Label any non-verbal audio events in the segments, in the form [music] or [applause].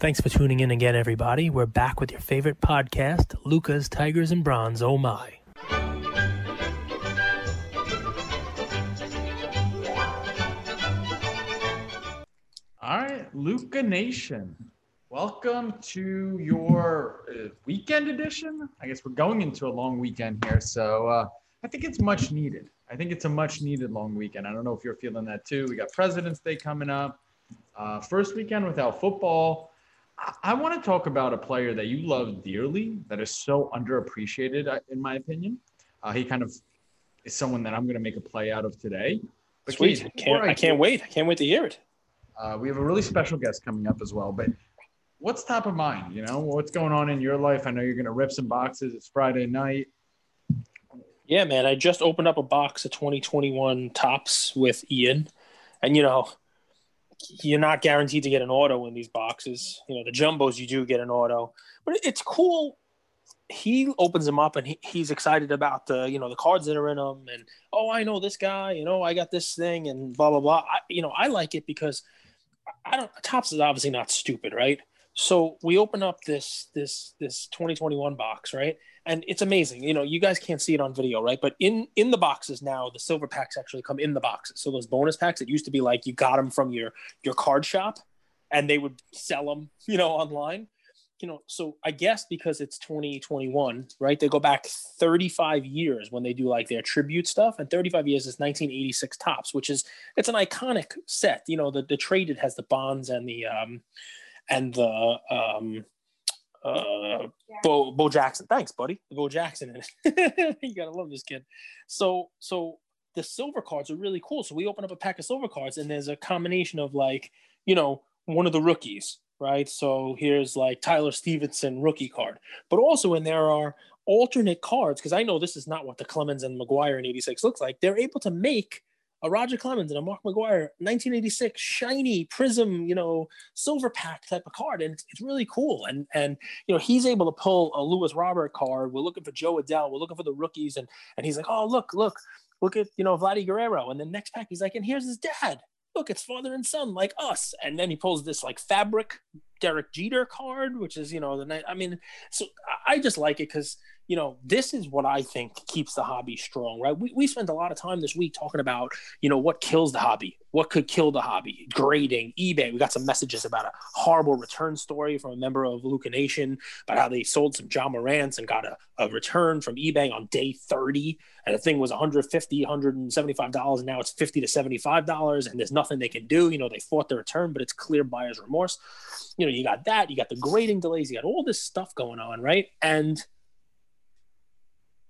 Thanks for tuning in again, everybody. We're back with your favorite podcast, Luca's Tigers and Bronze. Oh my. All right, Luca Nation. Welcome to your uh, weekend edition. I guess we're going into a long weekend here, so uh, I think it's much needed. I think it's a much needed long weekend. I don't know if you're feeling that too. We got President's Day coming up, uh, first weekend without football. I, I want to talk about a player that you love dearly, that is so underappreciated, uh, in my opinion. Uh, he kind of is someone that I'm going to make a play out of today. But Sweet. Can't, before I can't wait. I can't wait to hear it. uh, we have a really special guest coming up as well. But what's top of mind? You know, what's going on in your life? I know you're going to rip some boxes. It's Friday night. Yeah, man. I just opened up a box of 2021 Topps with Ian. And, you know, you're not guaranteed to get an auto in these boxes. You know, the jumbos, you do get an auto. But it's cool. He opens them up and he, he's excited about the, you know, the cards that are in them. And, oh, I know this guy. You know, I got this thing and blah, blah, blah. I, you know, I like it because I don't, Topps is obviously not stupid, right? So we open up this this this 2021 box, right? And it's amazing. You know, you guys can't see it on video, right? But in in the boxes now, the silver packs actually come in the boxes. So those bonus packs, it used to be like you got them from your your card shop, and they would sell them, you know, online. You know, so I guess because it's 2021, right? They go back 35 years when they do like their tribute stuff, and 35 years is 1986 Topps, which is it's an iconic set. You know, the the traded has the bonds and the um and the um uh Bo Bo Jackson. Thanks, buddy. Bo Jackson in it. [laughs] you gotta love this kid. So so the silver cards are really cool. So we open up a pack of silver cards, and there's a combination of like, you know, one of the rookies, right? So here's like Tyler Stephenson rookie card, but also in there are alternate cards because I know this is not what the Clemens and McGwire in '86 looks like. They're able to make a Roger Clemens and a Mark McGwire 1986 shiny prism, you know, silver pack type of card. And it's, it's really cool. And, and, you know, he's able to pull a Luis Robert card. We're looking for Jo Adell. We're looking for the rookies. And, and he's like, oh, look, look, look at, you know, Vladdy Guerrero. And then next pack, he's like, and here's his dad. Look, it's father and son like us. And then he pulls this like fabric Derek Jeter card, which is, you know, the night. I mean, so I just like it because, you know, this is what I think keeps the hobby strong, right? We, we spent a lot of time this week talking about, you know, what kills the hobby, what could kill the hobby, grading, eBay. We got some messages about a horrible return story from a member of Luca Nation about how they sold some Ja Morants and got a, a return from eBay on day 30. And the thing was 150 $175. And now it's 50 to $75. And there's nothing they can do. You know, they fought the return, but it's clear buyer's remorse. You know, you got that, you got the grading delays, you got all this stuff going on, right? And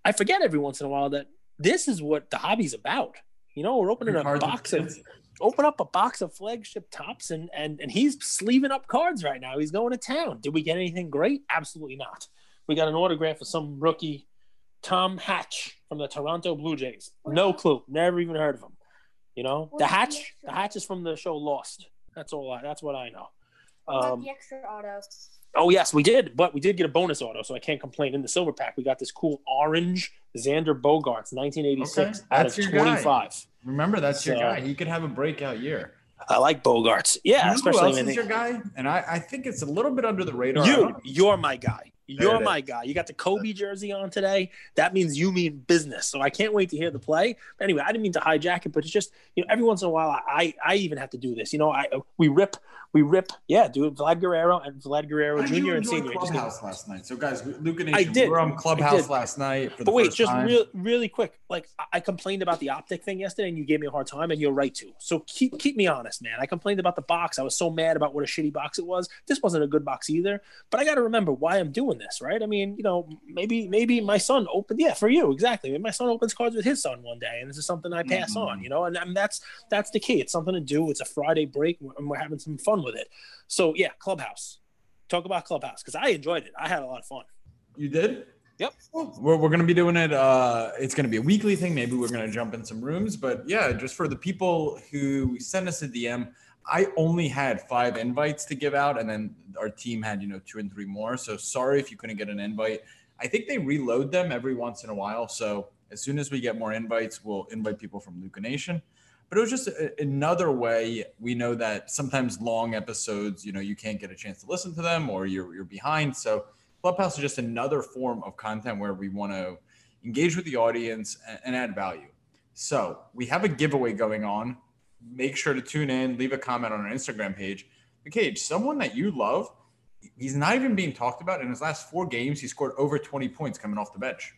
I forget every once in a while that this is what the hobby's about. You know, we're opening a box of open up a box of flagship Topps and and and he's sleeving up cards right now. He's going to town. Did we get anything great? Absolutely not. We got an autograph of some rookie, Tom Hatch from the Toronto Blue Jays. No clue. Never even heard of him. You know, the Hatch. The Hatch is from the show Lost. That's all. I, that's what I know. Um, the extra auto. Oh yes, we did, but we did get a bonus auto, so I can't complain. In the silver pack, we got this cool orange Xander Bogaerts, 1986, Okay, out of your guy. 25. Remember, that's your guy. He could have a breakout year. I like Bogaerts. Yeah, You know who else is they, your guy? And I, I think it's a little bit under the radar. You, you're my guy. You're my guy. You got the Kobe jersey on today. That means you mean business. So I can't wait to hear the play. But anyway, I didn't mean to hijack it, but it's just you know every once in a while I I even have to do this. You know, I we rip we rip yeah, dude. Vlad Guerrero and Vlad Guerrero Jr. and Senior. Just- Clubhouse last night. So, guys, Luca Nation, I did. we were on Clubhouse last night. For the But wait, just time. real, really quick. Like I- complained about the optic thing yesterday, and you gave me a hard time, and you're right to. So keep keep me honest, man. I complained about the box. I was so mad about what a shitty box it was. This wasn't a good box either. But I got to remember why I'm doing this, right? I mean, you know, maybe maybe my son opened. Yeah, for you exactly. Maybe my son opens cards with his son one day, and this is something I pass Mhm. on. You know, and, and that's that's the key. It's something to do. It's a Friday break, and we're having some fun with it. So yeah, Clubhouse. Talk about Clubhouse because I enjoyed it. I had a lot of fun. You did? Yep. Well, we're, we're going to be doing it. Uh, it's going to be a weekly thing. Maybe we're going to jump in some rooms. But yeah, just for the people who sent us a DM, I only had five invites to give out. And then our team had, you know, two and three more. So sorry if you couldn't get an invite. I think they reload them every once in a while. So as soon as we get more invites, we'll invite people from Luca Nation. But it was just a, another way. We know that sometimes long episodes, you know, you can't get a chance to listen to them or you're, you're behind. So Clubhouse is just another form of content where we want to engage with the audience and, and add value. So we have a giveaway going on. Make sure to tune in, leave a comment on our Instagram page. McCage, someone that you love, he's not even being talked about. In his last four games, he scored over 20 points coming off the bench.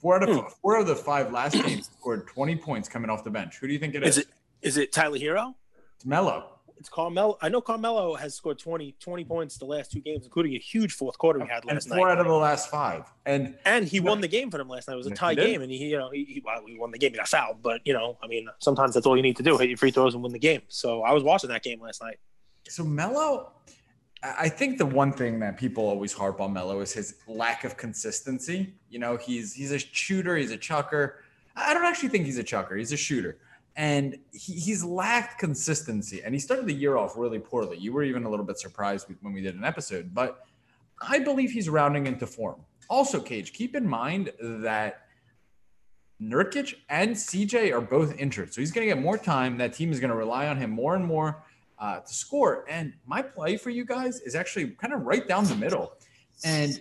Four out of Hmm. four of the five last [clears throat] games scored 20 points coming off the bench. Who do you think it is? Is it is it Tyler Herro? It's Melo. It's Carmelo. I know Carmelo has scored 20, 20 points the last two games, including a huge fourth quarter he had And last four night. out of the last five. And And he won the game for them last night. It was a tie game, and he, you know, he, he, well, he won the game. He got fouled, but you know, I mean, sometimes that's all you need to do: hit your free throws and win the game. So I was watching that game last night. so Melo, I think the one thing that people always harp on Melo is his lack of consistency. You know, he's he's a shooter, he's a chucker. I don't actually think he's a chucker. He's a shooter. And he, he's lacked consistency. And he started the year off really poorly. You were even a little bit surprised when we did an episode, but I believe he's rounding into form. Also, Cage, keep in mind that Nurkic and CJ are both injured. So he's going to get more time. That team is going to rely on him more and more uh, to score. And my play for you guys is actually kind of right down the middle. And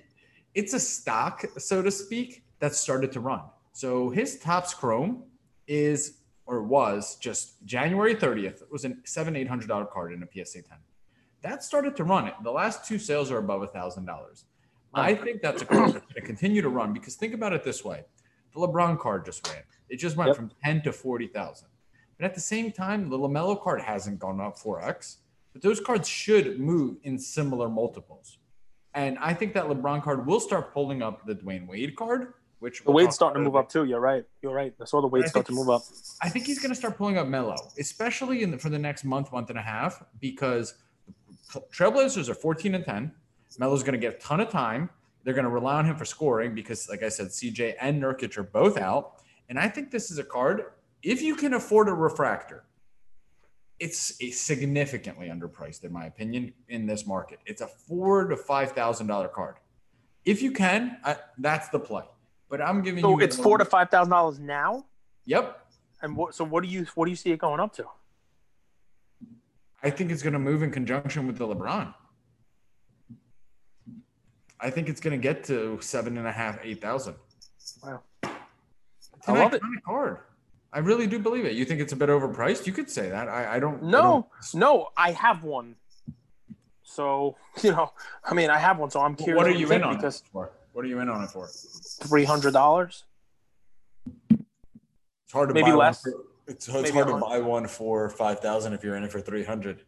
it's a stock, so to speak, that started to run. So his Topps chrome is or was just January 30th. It was a seven, eight hundred dollar card in a PSA 10. That started to run it. The last two sales are above a thousand dollars. I think that's a card that's going to continue to run because think about it this way: the LeBron card just ran. It just went Yep. from ten to forty thousand. But at the same time, the Lamelo card hasn't gone up four x. But those cards should move in similar multiples. And I think that LeBron card will start pulling up the Dwyane Wade card, which The talk starting to move up too. You're right. You're right. I saw the I start to move up. I think he's going to start pulling up Melo, especially in the, for the next month, month and a half, because the Trailblazers are 14 and 10. Melo's going to get a ton of time. They're going to rely on him for scoring because, like I said, CJ and Nurkic are both out. And I think this is a card, if you can afford a refractor, it's a significantly underpriced, in my opinion, in this market. It's a four to five thousand dollar card. If you can, I, that's the play. But I'm giving So you. it's four to five thousand dollars now. Yep, And what? So what do you what do you see it going up to? I think it's going to move in conjunction with the LeBron. I think it's going to get to seven and a half, eight thousand. Wow. It's I an love it. card. I really do believe it. You think it's a bit overpriced? You could say that. I, I don't. I No, don't- no, I have one. So [laughs] you know, I mean, I have one. So I'm curious. what are you in on Because it for? What are you in on it for? three hundred dollars. It's hard to Maybe buy less. One for, it's it's Maybe hard to buy one for five thousand if you're in it for three hundred.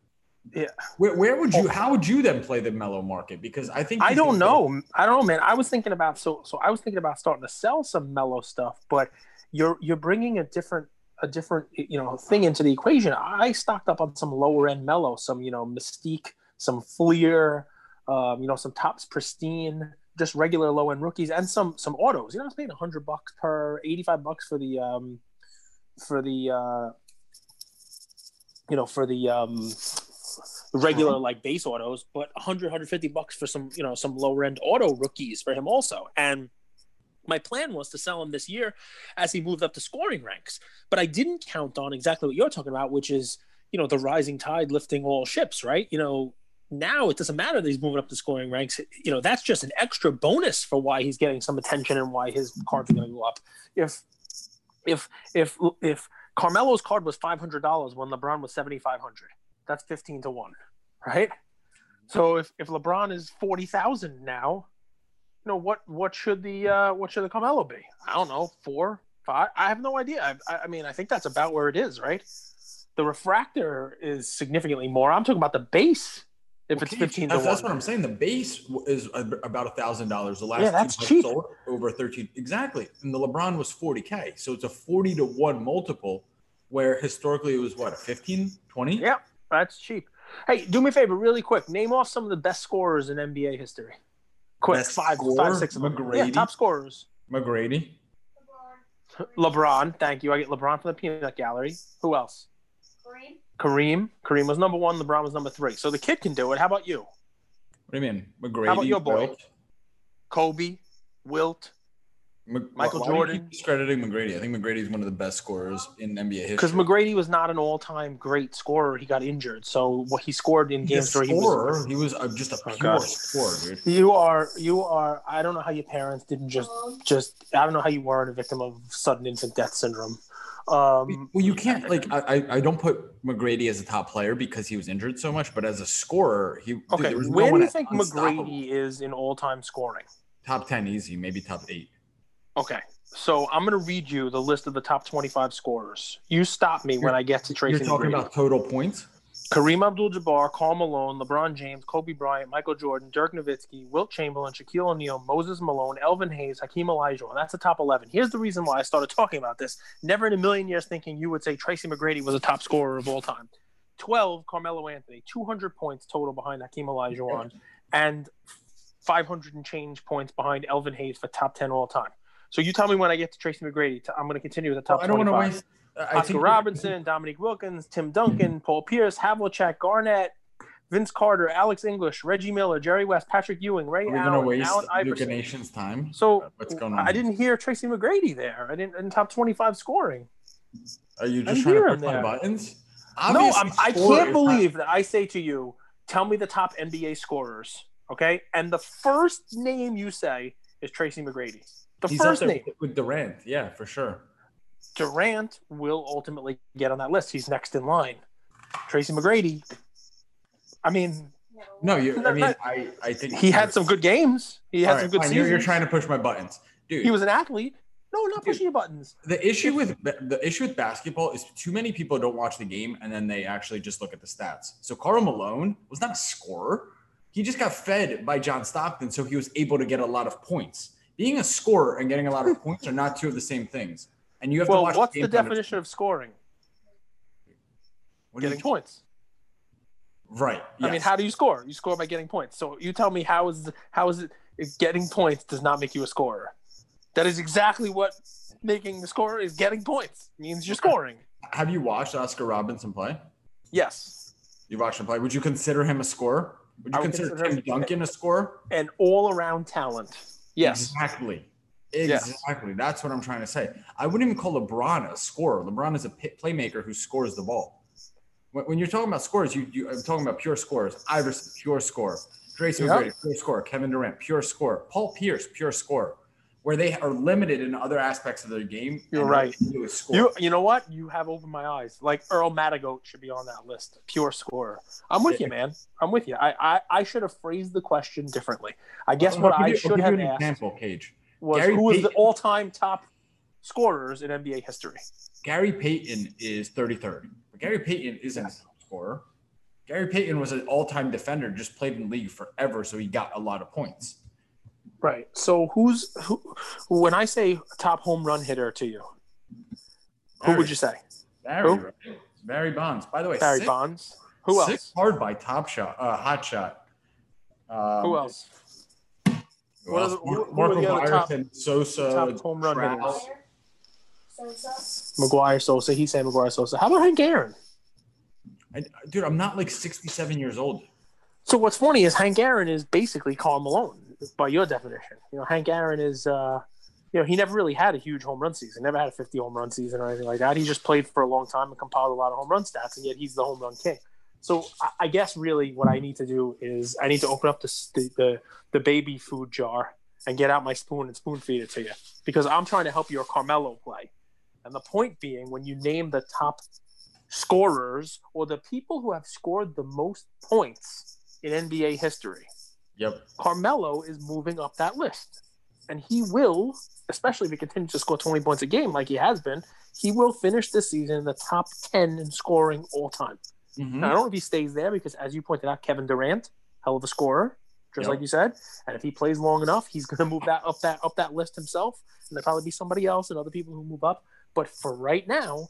Where, where would you? Oh. How would you then play the Melo market? Because I think I don't know. I don't know, man. I was thinking about so so I was thinking about starting to sell some Melo stuff, but you're you're bringing a different a different you know thing into the equation. I stocked up on some lower end Melo, some you know Mystique, some Fleer, um, you know some Topps Pristine, just regular low end rookies, and some some autos. You know, I was paying hundred bucks per, eighty five bucks for the um for the uh you know for the um regular like base autos, but 100, 150 bucks for some, you know, some lower end auto rookies for him also. And my plan was to sell him this year as he moved up to scoring ranks. But I didn't count on exactly what you're talking about, which is, you know, the rising tide lifting all ships, right? You know, now it doesn't matter that he's moving up the scoring ranks. You know, that's just an extra bonus for why he's getting some attention and why his cards going to go up. If, if, if, if Carmelo's card was $500 when LeBron was 7,500, that's 15 to 1 right so if, if lebron is 40000 now you know what what should the uh what should the carmelo be i don't know four five i have no idea I, I mean i think that's about where it is right the refractor is significantly more i'm talking about the base if it's Okay, 15 to that's, 1 that's what I'm saying. The base is about a thousand dollars. The last Yeah, that's cheap. over thirteen. Exactly, and the LeBron was 40k, so it's a 40 to one multiple. Where historically it was what 15, 20. yeah that's cheap hey do me a favor really quick name off some of the best scorers in nba history quick Best five scorer? five six of them yeah McGrady? top scorers McGrady, lebron thank you i get lebron from the peanut gallery who else Green. Kareem. Kareem was number one. LeBron was number three. So the kid can do it. How about you? What do you mean? McGrady. How about your boy? Wilt. Kobe, Wilt, M- Michael Jordan. keep discrediting McGrady. I think McGrady is one of the best scorers in NBA history. Because McGrady was not an all-time great scorer. He got injured, so what he scored in games where he was. He was just a Oh, pure scorer, dude. You are, you are. I don't know how your parents didn't just, just. I don't know how you weren't a victim of sudden infant death syndrome. Um, Well, you can't like I, I don't put McGrady as a top player because he was injured so much, but as a scorer, he dude, okay, no where do you think. McGrady is in all-time scoring? top ten easy, maybe top eight. Okay, so I'm going to read you the list of the top 25 scorers. You stop me when I get to Tracy You're talking about total points. Kareem Abdul-Jabbar, Karl Malone, LeBron James, Kobe Bryant, Michael Jordan, Dirk Nowitzki, Wilt Chamberlain, Shaquille O'Neal, Moses Malone, Elvin Hayes, Hakeem Olajuwon. That's the top 11. Here's the reason why I started talking about this. Never in a million years thinking you would say Tracy McGrady was a top scorer of all time. 12, Carmelo Anthony, 200 points total behind Hakeem Olajuwon, and 500 and change points behind Elvin Hayes for top 10 all time. So you tell me when I get to Tracy McGrady. I'm going to continue with the top I don't want to waste. I Oscar Robinson, Dominique Wilkins, Tim hmm. Duncan, Paul Pierce, Havlicek, Garnett, Vince Carter, Alex English, Reggie Miller, Jerry West, Patrick Ewing, Ray Are we Allen, waste Allen Iverson. Nation's time? So uh, what's going on? I didn't hear Tracy McGrady there. I didn't in top twenty-five scoring. Are you I just trying to push my buttons? no, I'm, I can't is believe that I say to you, tell me the top NBA scorers, okay? And the first name you say is Tracy McGrady. The he's up first there name. with- Durant. Yeah, for sure. Durant will ultimately get on that list. He's next in line. Tracy McGrady. I mean, No, you. I [laughs] mean. I. I think he had some good games. He had All some good fine. You're, you're trying to push my buttons, dude. He was an athlete. No, not Dude. pushing your buttons. the issue with the issue with basketball is too many people don't watch the game and then they actually just look at the stats. So Karl Malone was not a scorer. He just got fed by John Stockton, so he was able to get a lot of points. Being a scorer and getting a lot of [laughs] points are not two of the same things. And you have to watch. what's game the to understand- definition of scoring? What do you- Getting points. Right. I mean, how do you score? You score by getting points. So you tell me how is how is it if getting points does not make you a scorer? That is exactly what making the score is getting points. It means you're scoring. [laughs] have you watched Oscar Robinson play? Yes. You watched him play. Would you consider him a scorer? Would you would consider consider Tim him- Duncan a scorer? An all around talent. Yes. Exactly. Yes. Exactly. That's what I'm trying to say. I wouldn't even call LeBron a scorer. LeBron is a playmaker who scores the ball. When, when you're talking about scores, you, you I'm talking about pure scores. Iverson, pure score. Tracy Yep. McGrady, pure score. Kevin Durant, pure score. Paul Pierce, pure score. Where they are limited in other aspects of their game. You're right. they do is score. You you know what? You have opened my eyes. Like Earl Matagoat should be on that list. Pure scorer. I'm with you, man. I'm with you. I I, I should have phrased the question differently. I guess I'll what I you- should have an asked example, Cage. was Gary who is the all-time top scorers in NBA history. Gary Payton is 33rd. But Gary Payton isn't a scorer. Gary Payton was an all-time defender, just played in the league forever, so he got a lot of points. Right. So who's who? When I say top home run hitter to you, who would you say? Barry, Who? right? Barry Bonds. By the way, Barry sick, Bonds. Who else? hard by Top Shot, uh, Hot Shot. Um, Who else? Who What are else? who- who Marco the top- Sosa, top home run Trout. hitters? Sosa. McGwire Sosa. He said McGwire Sosa. How about Hank Aaron? I, dude, I'm not like 67 years old. So what's funny is Hank Aaron is basically Karl Malone by your definition. You know, Hank Aaron is, uh, you know, he never really had a huge home run season. Never had a 50 home run season or anything like that. He just played for a long time and compiled a lot of home run stats, and yet he's the home run king. So I, I guess really what I need to do is I need to open up the, the the the baby food jar and get out my spoon and spoon feed it to you because I'm trying to help your Carmelo play. And the point being, when you name the top scorers or the people who have scored the most points in NBA history, Yep. Carmelo is moving up that list. And he will, especially if he continues to score 20 points a game like he has been, he will finish this season in the top 10 in scoring all time. Mhm. Now, I don't know if he stays there because, as you pointed out, Kevin Durant, hell of a scorer, just Yep. like you said. And if he plays long enough, he's going to move that up that up that list himself. And there'll probably be somebody else and other people who move up. But for right now,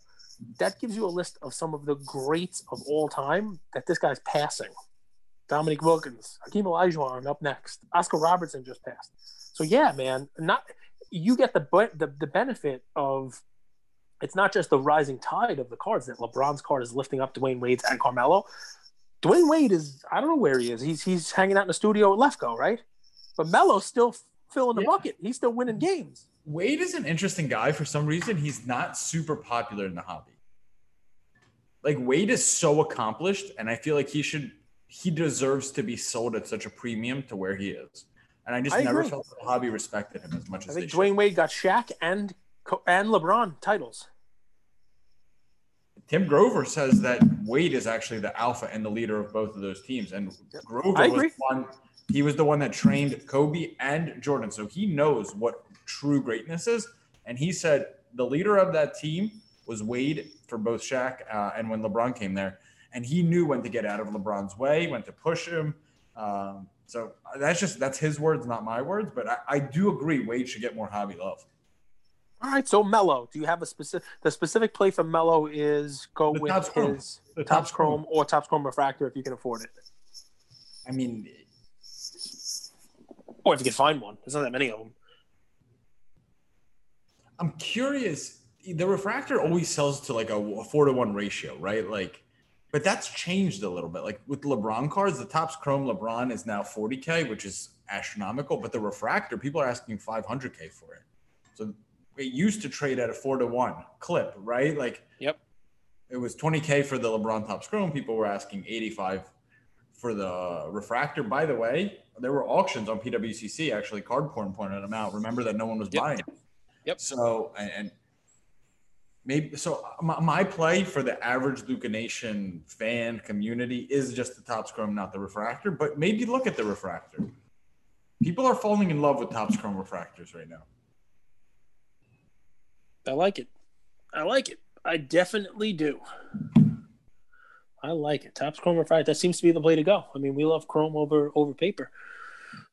that gives you a list of some of the greats of all time that this guy's passing. Dominique Wilkins, Hakeem Olajuwon up next. Oscar Robertson just passed. So yeah, man, not you get the the, the benefit of it's not just the rising tide of the cards that LeBron's card is lifting up Dwyane Wade's and Carmelo. Dwyane Wade is I don't know where he is. He's he's hanging out in the studio at Lefko, right? But Melo's still filling the Yeah. bucket. He's still winning games. Wade is an interesting guy. For some reason, he's not super popular in the hobby. Like Wade is so accomplished, and I feel like he should he deserves to be sold at such a premium to where he is. And I just I never agree. felt the hobby respected him as much I as think they Dwyane should. Wade got Shaq and and LeBron titles. Tim Grover says that Wade is actually the alpha and the leader of both of those teams, and Grover was the one. He was the one that trained Kobe and Jordan, so he knows what true greatness is. And he said the leader of that team was Wade for both Shaq uh, and when LeBron came there, and he knew when to get out of LeBron's way, when to push him. Um, so that's just that's his words, not my words. But I, I do agree Wade should get more hobby love. All right, so Melo, do you have a specific? The specific play for Melo is go The with Topps Chrome. his The Topps Topps Chrome or Topps Chrome Refractor if you can afford it, I mean, or if you can find one. There's not that many of them. I'm curious. The refractor always sells to like a, a four to one ratio, right? Like, but that's changed a little bit. Like with LeBron cards, the Topps Chrome LeBron is now 40k, which is astronomical. But the refractor, people are asking 500k for it. So it used to trade at a four to one clip, right? Like, Yep. it was 20k for the LeBron Topps Chrome. People were asking 85 for the refractor. By the way, there were auctions on PWCC. Actually, Card Porn pointed them out. Remember that no one was Yep. buying. Yep. So and maybe so my, my play for the average Luca Nation fan community is just the Topps Chrome, not the refractor. But maybe look at the refractor. People are falling in love with Topps Chrome refractors right now. I like it. I like it. I definitely do. I like it. Topps Chrome Refractor. That seems to be the way to go. I mean, we love Chrome over over paper.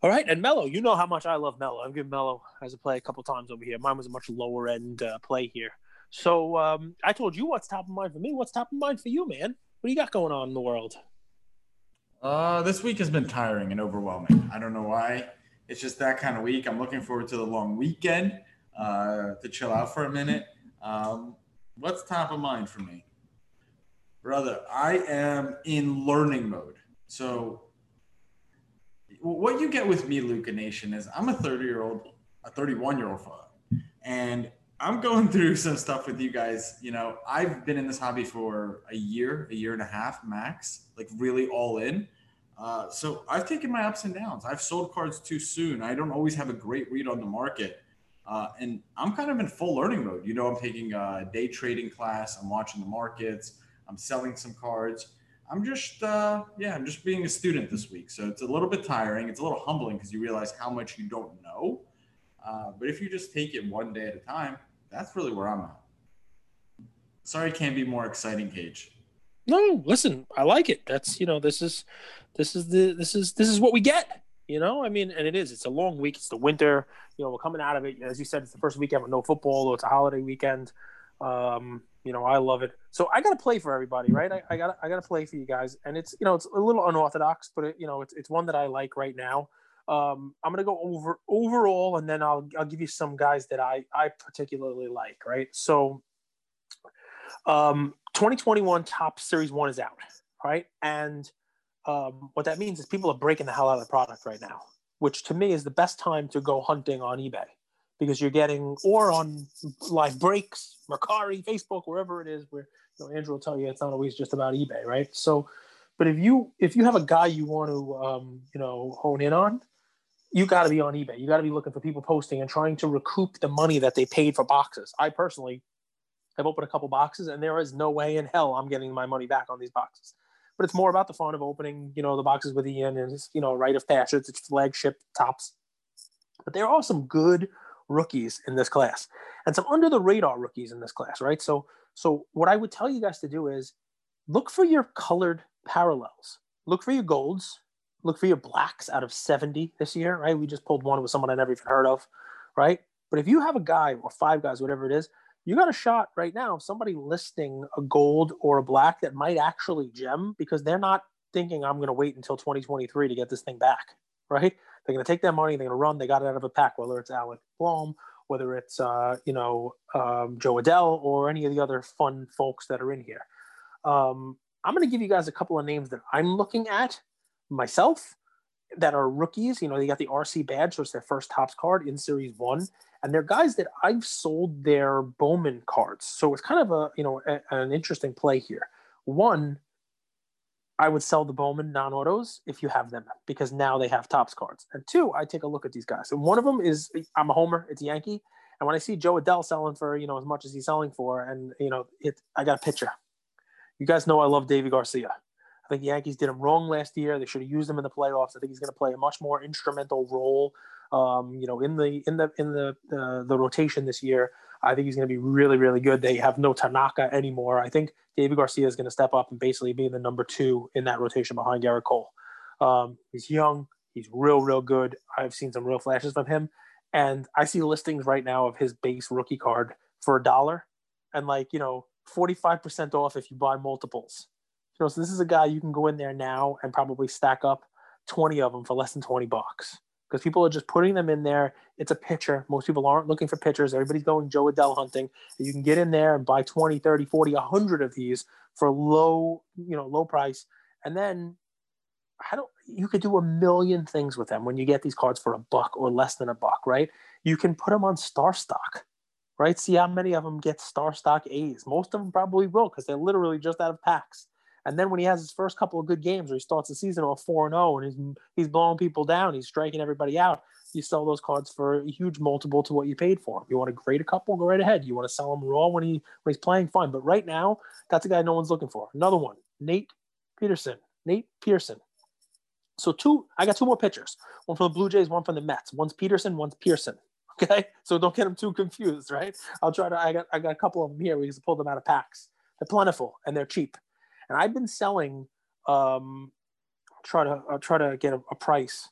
All right, and Melo, you know how much I love Melo. I've given Melo as a play a couple times over here. Mine was a much lower end uh, play here. So um, I told you what's top of mind for me. What's top of mind for you, man? What do you got going on in the world? Uh, this week has been tiring and overwhelming. I don't know why. It's just that kind of week. I'm looking forward to the long weekend uh, to chill out for a minute. Um, what's top of mind for me? Brother, I am in learning mode. So, what you get with me, Luca Nation, is I'm a 30 year old, a 31 year old father, and I'm going through some stuff with you guys. You know, I've been in this hobby for a year, a year and a half max, like really all in. Uh, so I've taken my ups and downs. I've sold cards too soon. I don't always have a great read on the market. Uh, and I'm kind of in full learning mode. You know, I'm taking a day trading class. I'm watching the markets. I'm selling some cards. I'm just, uh, yeah, I'm just being a student this week. So it's a little bit tiring. It's a little humbling because you realize how much you don't know. Uh, but if you just take it one day at a time, that's really where I'm at. Sorry, can't be more exciting, Cage. No, listen, I like it. That's you know, this is this is the this is this is what we get. You know, I mean, and it is. It's a long week. It's the winter. You know, we're coming out of it. As you said, it's the first weekend with no football. It's a holiday weekend. Um, you know, I love it. So I got to play for everybody, right? I, I got I got to play for you guys, and it's you know, it's a little unorthodox, but it, you know, it's it's one that I like right now. Um, I'm gonna go over overall, and then I'll I'll give you some guys that I I particularly like, right? So, um, 2021 Topps Series One is out, right? And um, what that means is people are breaking the hell out of the product right now, which to me is the best time to go hunting on eBay because you're getting or on live breaks, Mercari, Facebook, wherever it is. Where you know Andrew will tell you it's not always just about eBay, right? So, but if you if you have a guy you want to um, you know hone in on, you got to be on eBay. You got to be looking for people posting and trying to recoup the money that they paid for boxes. I personally have opened a couple boxes, and there is no way in hell I'm getting my money back on these boxes. But it's more about the fun of opening, you know, the boxes with Ian and his, you know, rite of passage, its flagship Topps. But there are some good rookies in this class, and some under the radar rookies in this class, right? So, so what I would tell you guys to do is look for your colored parallels. Look for your golds. Look for your blacks out of 70 this year, right? We just pulled one with someone I never even heard of, right? But if you have a guy or five guys, whatever it is, you got a shot right now of somebody listing a gold or a black that might actually gem because they're not thinking I'm going to wait until 2023 to get this thing back, right? They're going to take their money, they're going to run, they got it out of a pack, whether it's Alec Bohm, whether it's, uh, you know, um, Jo Adell or any of the other fun folks that are in here. Um, I'm going to give you guys a couple of names that I'm looking at myself that are rookies. You know, they got the RC badge, so it's their first Topps card in Series One, and they're guys that I've sold their Bowman cards. So it's kind of a you know a, an interesting play here. One, I would sell the Bowman non autos if you have them because now they have Topps cards. And two, I take a look at these guys. And one of them is I'm a homer. It's Yankee. And when I see Jo Adell selling for you know as much as he's selling for, and you know it, I got a picture. You guys know I love Deivi Garcia. I think the Yankees did him wrong last year. They should have used him in the playoffs. I think he's going to play a much more instrumental role, um, you know, in the in the in the uh, the rotation this year. I think he's going to be really really good. They have no Tanaka anymore. I think Deivi Garcia is going to step up and basically be the number two in that rotation behind Gerrit Cole. Um, he's young. He's real real good. I've seen some real flashes from him, and I see listings right now of his base rookie card for a dollar, and like you know, forty five percent off if you buy multiples. You know, so this is a guy you can go in there now and probably stack up 20 of them for less than 20 bucks because people are just putting them in there. It's a pitcher. Most people aren't looking for pitchers. Everybody's going Jo Adell hunting. You can get in there and buy 20, 30, 40, 100 of these for low, you know, low price. And then I don't you could do a million things with them when you get these cards for a buck or less than a buck, right? You can put them on star stock, right? See how many of them get star stock A's. Most of them probably will because they're literally just out of packs. And then when he has his first couple of good games, where he starts the season off four and zero, and he's he's blowing people down, he's striking everybody out. You sell those cards for a huge multiple to what you paid for him. You want to grade a couple, go right ahead. You want to sell him raw when he when he's playing, fine. But right now, that's a guy no one's looking for. Another one, Nate Peterson. Nate Pearson. So two, I got two more pitchers. One from the Blue Jays, one from the Mets. One's Peterson, one's Pearson. [laughs] Okay, so don't get them too confused, right? I'll try to. I got I got a couple of them here. We can pull them out of packs. They're plentiful and they're cheap and I've been selling. Um, try to uh, try to get a, a, price.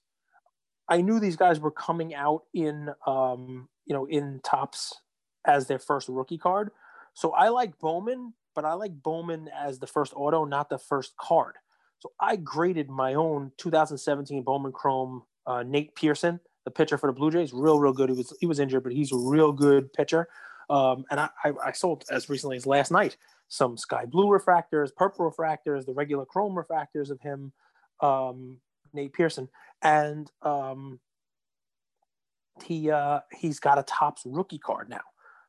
I knew these guys were coming out in um, you know in Topps as their first rookie card, so I like Bowman, but I like Bowman as the first auto, not the first card. So I graded my own 2017 Bowman Chrome uh, Nate Pearson, the pitcher for the Blue Jays, real real good. He was he was injured, but he's a real good pitcher. Um, and I, I, I sold as recently as last night some sky blue refractors, purple refractors, the regular chrome refractors of him, um, Nate Pearson, and um, he uh, he's got a Topps rookie card now.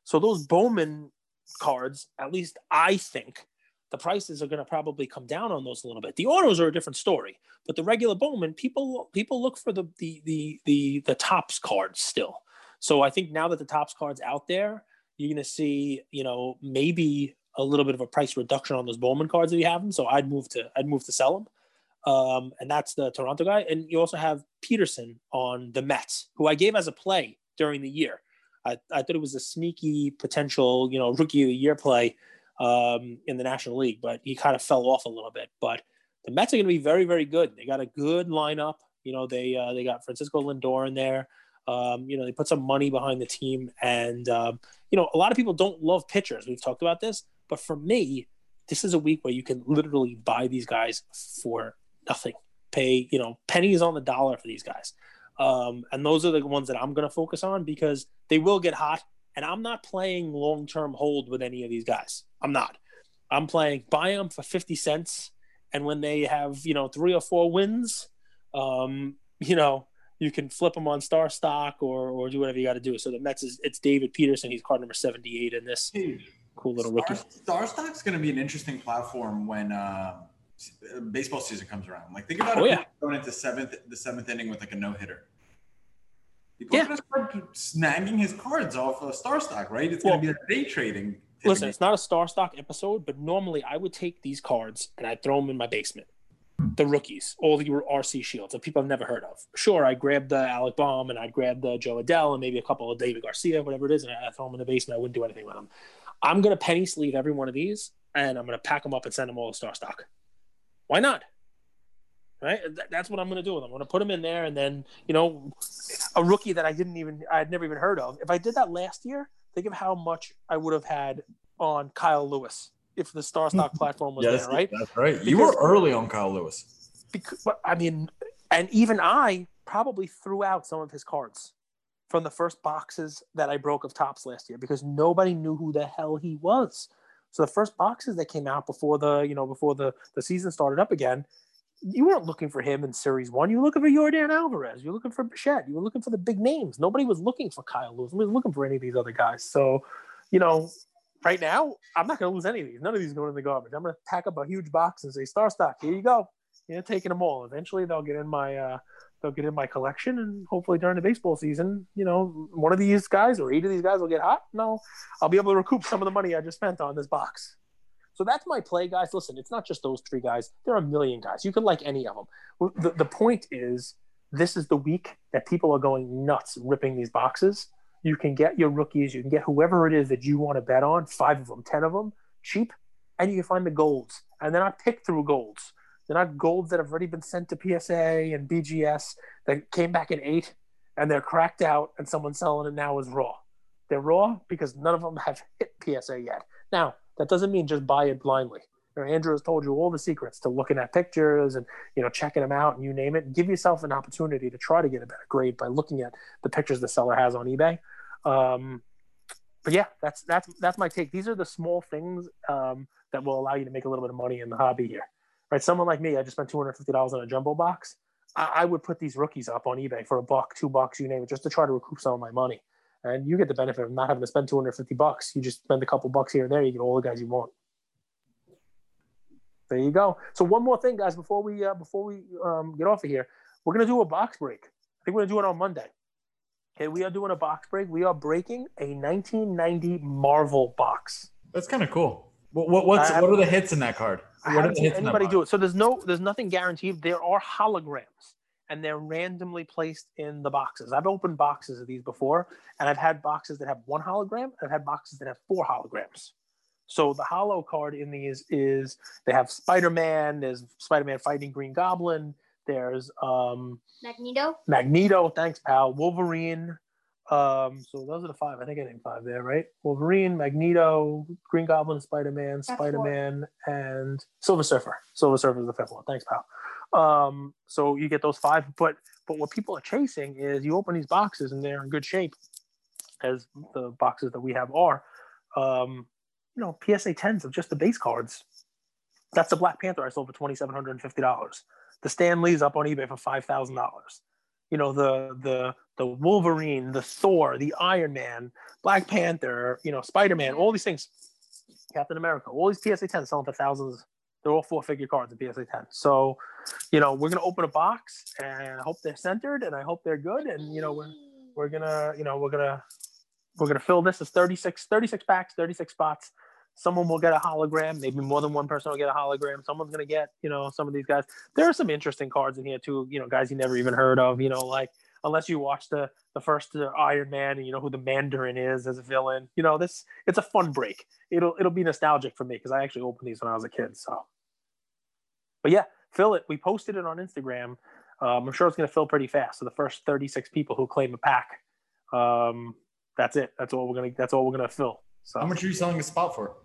So those Bowman cards, at least I think, the prices are going to probably come down on those a little bit. The autos are a different story, but the regular Bowman, people people look for the the the the, the Topps cards still. So I think now that the Topps cards out there, you're going to see, you know, maybe a little bit of a price reduction on those Bowman cards if you have them. So I'd move to I'd move to sell them. Um, and that's the Toronto guy. And you also have Peterson on the Mets, who I gave as a play during the year. I, I thought it was a sneaky potential, you know, rookie of the year play um, in the National League, but he kind of fell off a little bit. But the Mets are going to be very, very good. They got a good lineup. You know, they uh, they got Francisco Lindor in there. Um, you know, they put some money behind the team, and um, you know, a lot of people don't love pitchers. We've talked about this, but for me, this is a week where you can literally buy these guys for nothing. Pay, you know, pennies on the dollar for these guys. Um, and those are the ones that I'm going to focus on because they will get hot. And I'm not playing long term hold with any of these guys. I'm not. I'm playing buy them for 50 cents. And when they have, you know, three or four wins, um, you know, you can flip them on star stock or, or do whatever you got to do. So the Mets is it's David Peterson. He's card number 78 in this cool little rookie. Star, Stock's going to be an interesting platform when uh, baseball season comes around. Like think about oh, it yeah. going into seventh, the seventh inning with like a no hitter. People Yeah. are going to start snagging his cards off of Star Stock, right? It's Well, going to be a day trading. Listen, it's not a star stock episode, but normally I would take these cards and I'd throw them in my basement. The rookies, all the RC shields of people I've never heard of. Sure, I grabbed the Alec Bohm and I'd grab the Jo Adell and maybe a couple of Deivi Garcia, whatever it is, and I throw them in the basement. I wouldn't do anything with them. I'm going to penny sleeve every one of these and I'm going to pack them up and send them all to star stock. Why not? Right? Th- That's what I'm going to do with them. I'm going to put them in there and then, you know, a rookie that I didn't even, I had never even heard of. If I did that last year, think of how much I would have had on Kyle Lewis if the Star Stock [laughs] platform was Yes, there, right? That's right. you were early on Kyle Lewis. Because but, I mean, and even I probably threw out some of his cards from the first boxes that I broke of Topps last year because nobody knew who the hell he was. So the first boxes that came out before the you know before the the season started up again, you weren't looking for him in Series One. You were looking for Yordan Alvarez. You're looking for Bichette. You were looking for the big names. Nobody was looking for Kyle Lewis. Nobody was looking for any of these other guys. So, you know, right now, I'm not going to lose any of these. None of these going in the garbage. I'm going to pack up a huge box and say, Star Stock, here you go. You're taking them all. Eventually, they'll get in my uh, they'll get in my collection, and hopefully during the baseball season, you know, one of these guys or eight of these guys will get hot. No, I'll be able to recoup some of the money I just spent on this box. So that's my play, guys. Listen, it's not just those three guys. There are a million guys. You could like any of them. The, the point is, this is the week that people are going nuts ripping these boxes. You can get your rookies. You can get whoever it is that you want to bet on, five of them, ten of them, cheap, and you can find the golds. And they're not through golds. They're not golds that have already been sent to PSA and BGS that came back in eight and they're cracked out and someone's selling it now as raw. They're raw because none of them have hit PSA yet. Now, that doesn't mean just buy it blindly. You know, Andrew has told you all the secrets to looking at pictures and you know checking them out and you name it. Give yourself an opportunity to try to get a better grade by looking at the pictures the seller has on eBay. Um, but yeah, that's that's that's my take. These are the small things um, that will allow you to make a little bit of money in the hobby here right? Someone like me, I just spent two hundred fifty dollars on a jumbo box. I, I, would put these rookies up on eBay for a buck, two bucks, you name it, just to try to recoup some of my money. And you get the benefit of not having to spend two hundred fifty bucks. You just spend a couple bucks here and there, you get all the guys you want. There you go. So one more thing, guys, before we uh, before we um, get off of here, we're gonna do a box break. I think we're gonna do it on Monday. Okay, we are doing a box break. We are breaking a 1990 Marvel box. That's kind of cool. What, what what's what are the hits in that card? I haven't seen anybody do it. So there's no, there's nothing guaranteed. There are holograms, and they're randomly placed in the boxes. I've opened boxes of these before, and I've had boxes that have one hologram. I've had boxes that have four holograms. So the hollow card in these is they have Spider Man. There's Spider Man fighting Green Goblin. There's um, Magneto. Magneto. Thanks, pal. Wolverine. Um, so those are the five. I think I named five there, right? Wolverine, Magneto, Green Goblin, Spider Man, Spider Man, and Silver Surfer. Silver Surfer is the fifth one. Thanks, pal. Um, so you get those five, but but what people are chasing is you open these boxes and they're in good shape, as the boxes that we have are. Um, you know, PSA tens of just the base cards. That's the Black Panther I sold for twenty seven hundred and fifty dollars. The Stan Lee's up on eBay for five thousand dollars you know the the the Wolverine, the Thor, the Iron Man, Black Panther, you know Spider Man, all these things, Captain America, all these PSA 10s selling for thousands. They're all four figure cards in PSA 10. So, you know, we're gonna open a box and I hope they're centered and I hope they're good. And you know, we're we're gonna you know we're gonna we're gonna fill this as 36 36 packs, 36 spots someone will get a hologram maybe more than one person will get a hologram someone's going to get you know some of these guys there are some interesting cards in here too you know guys you never even heard of you know like unless you watch the the first uh, iron man and you know who the mandarin is as a villain you know this it's a fun break it'll it'll be nostalgic for me because i actually opened these when i was a kid so but yeah fill it we posted it on instagram um, i'm sure it's going to fill pretty fast so the first 36 people who claim a pack um, that's it that's all we're gonna that's all we're gonna fill so how much are you selling a spot for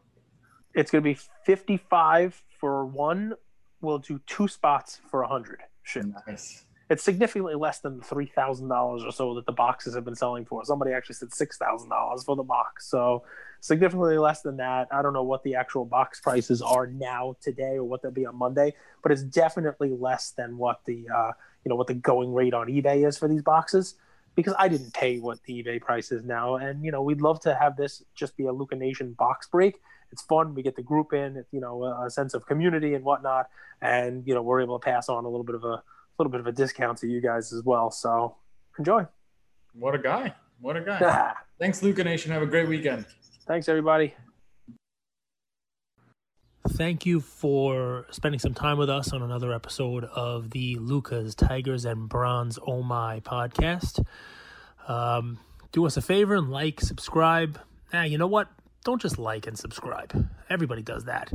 it's going to be 55 for one. We'll do two spots for 100. Shit. Nice. It's significantly less than the $3,000 or so that the boxes have been selling for. Somebody actually said $6,000 for the box. So significantly less than that. I don't know what the actual box prices are now today or what they'll be on Monday, but it's definitely less than what the uh, you know what the going rate on eBay is for these boxes because I didn't pay what the eBay price is now. And, you know, we'd love to have this just be a Luca Nation box break it's fun. We get the group in, it's, you know, a sense of community and whatnot, and you know, we're able to pass on a little bit of a little bit of a discount to you guys as well. So enjoy. What a guy! What a guy! [laughs] Thanks, Luca Nation. Have a great weekend. Thanks, everybody. Thank you for spending some time with us on another episode of the Lucas Tigers and Bronze Oh My podcast. Um, do us a favor and like, subscribe. Ah, you know what? don't just like and subscribe. Everybody does that.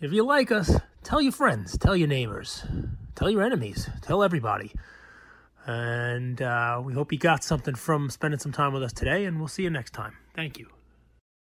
If you like us, tell your friends, tell your neighbors, tell your enemies, tell everybody. And uh, we hope you got something from spending some time with us today, and we'll see you next time. Thank you.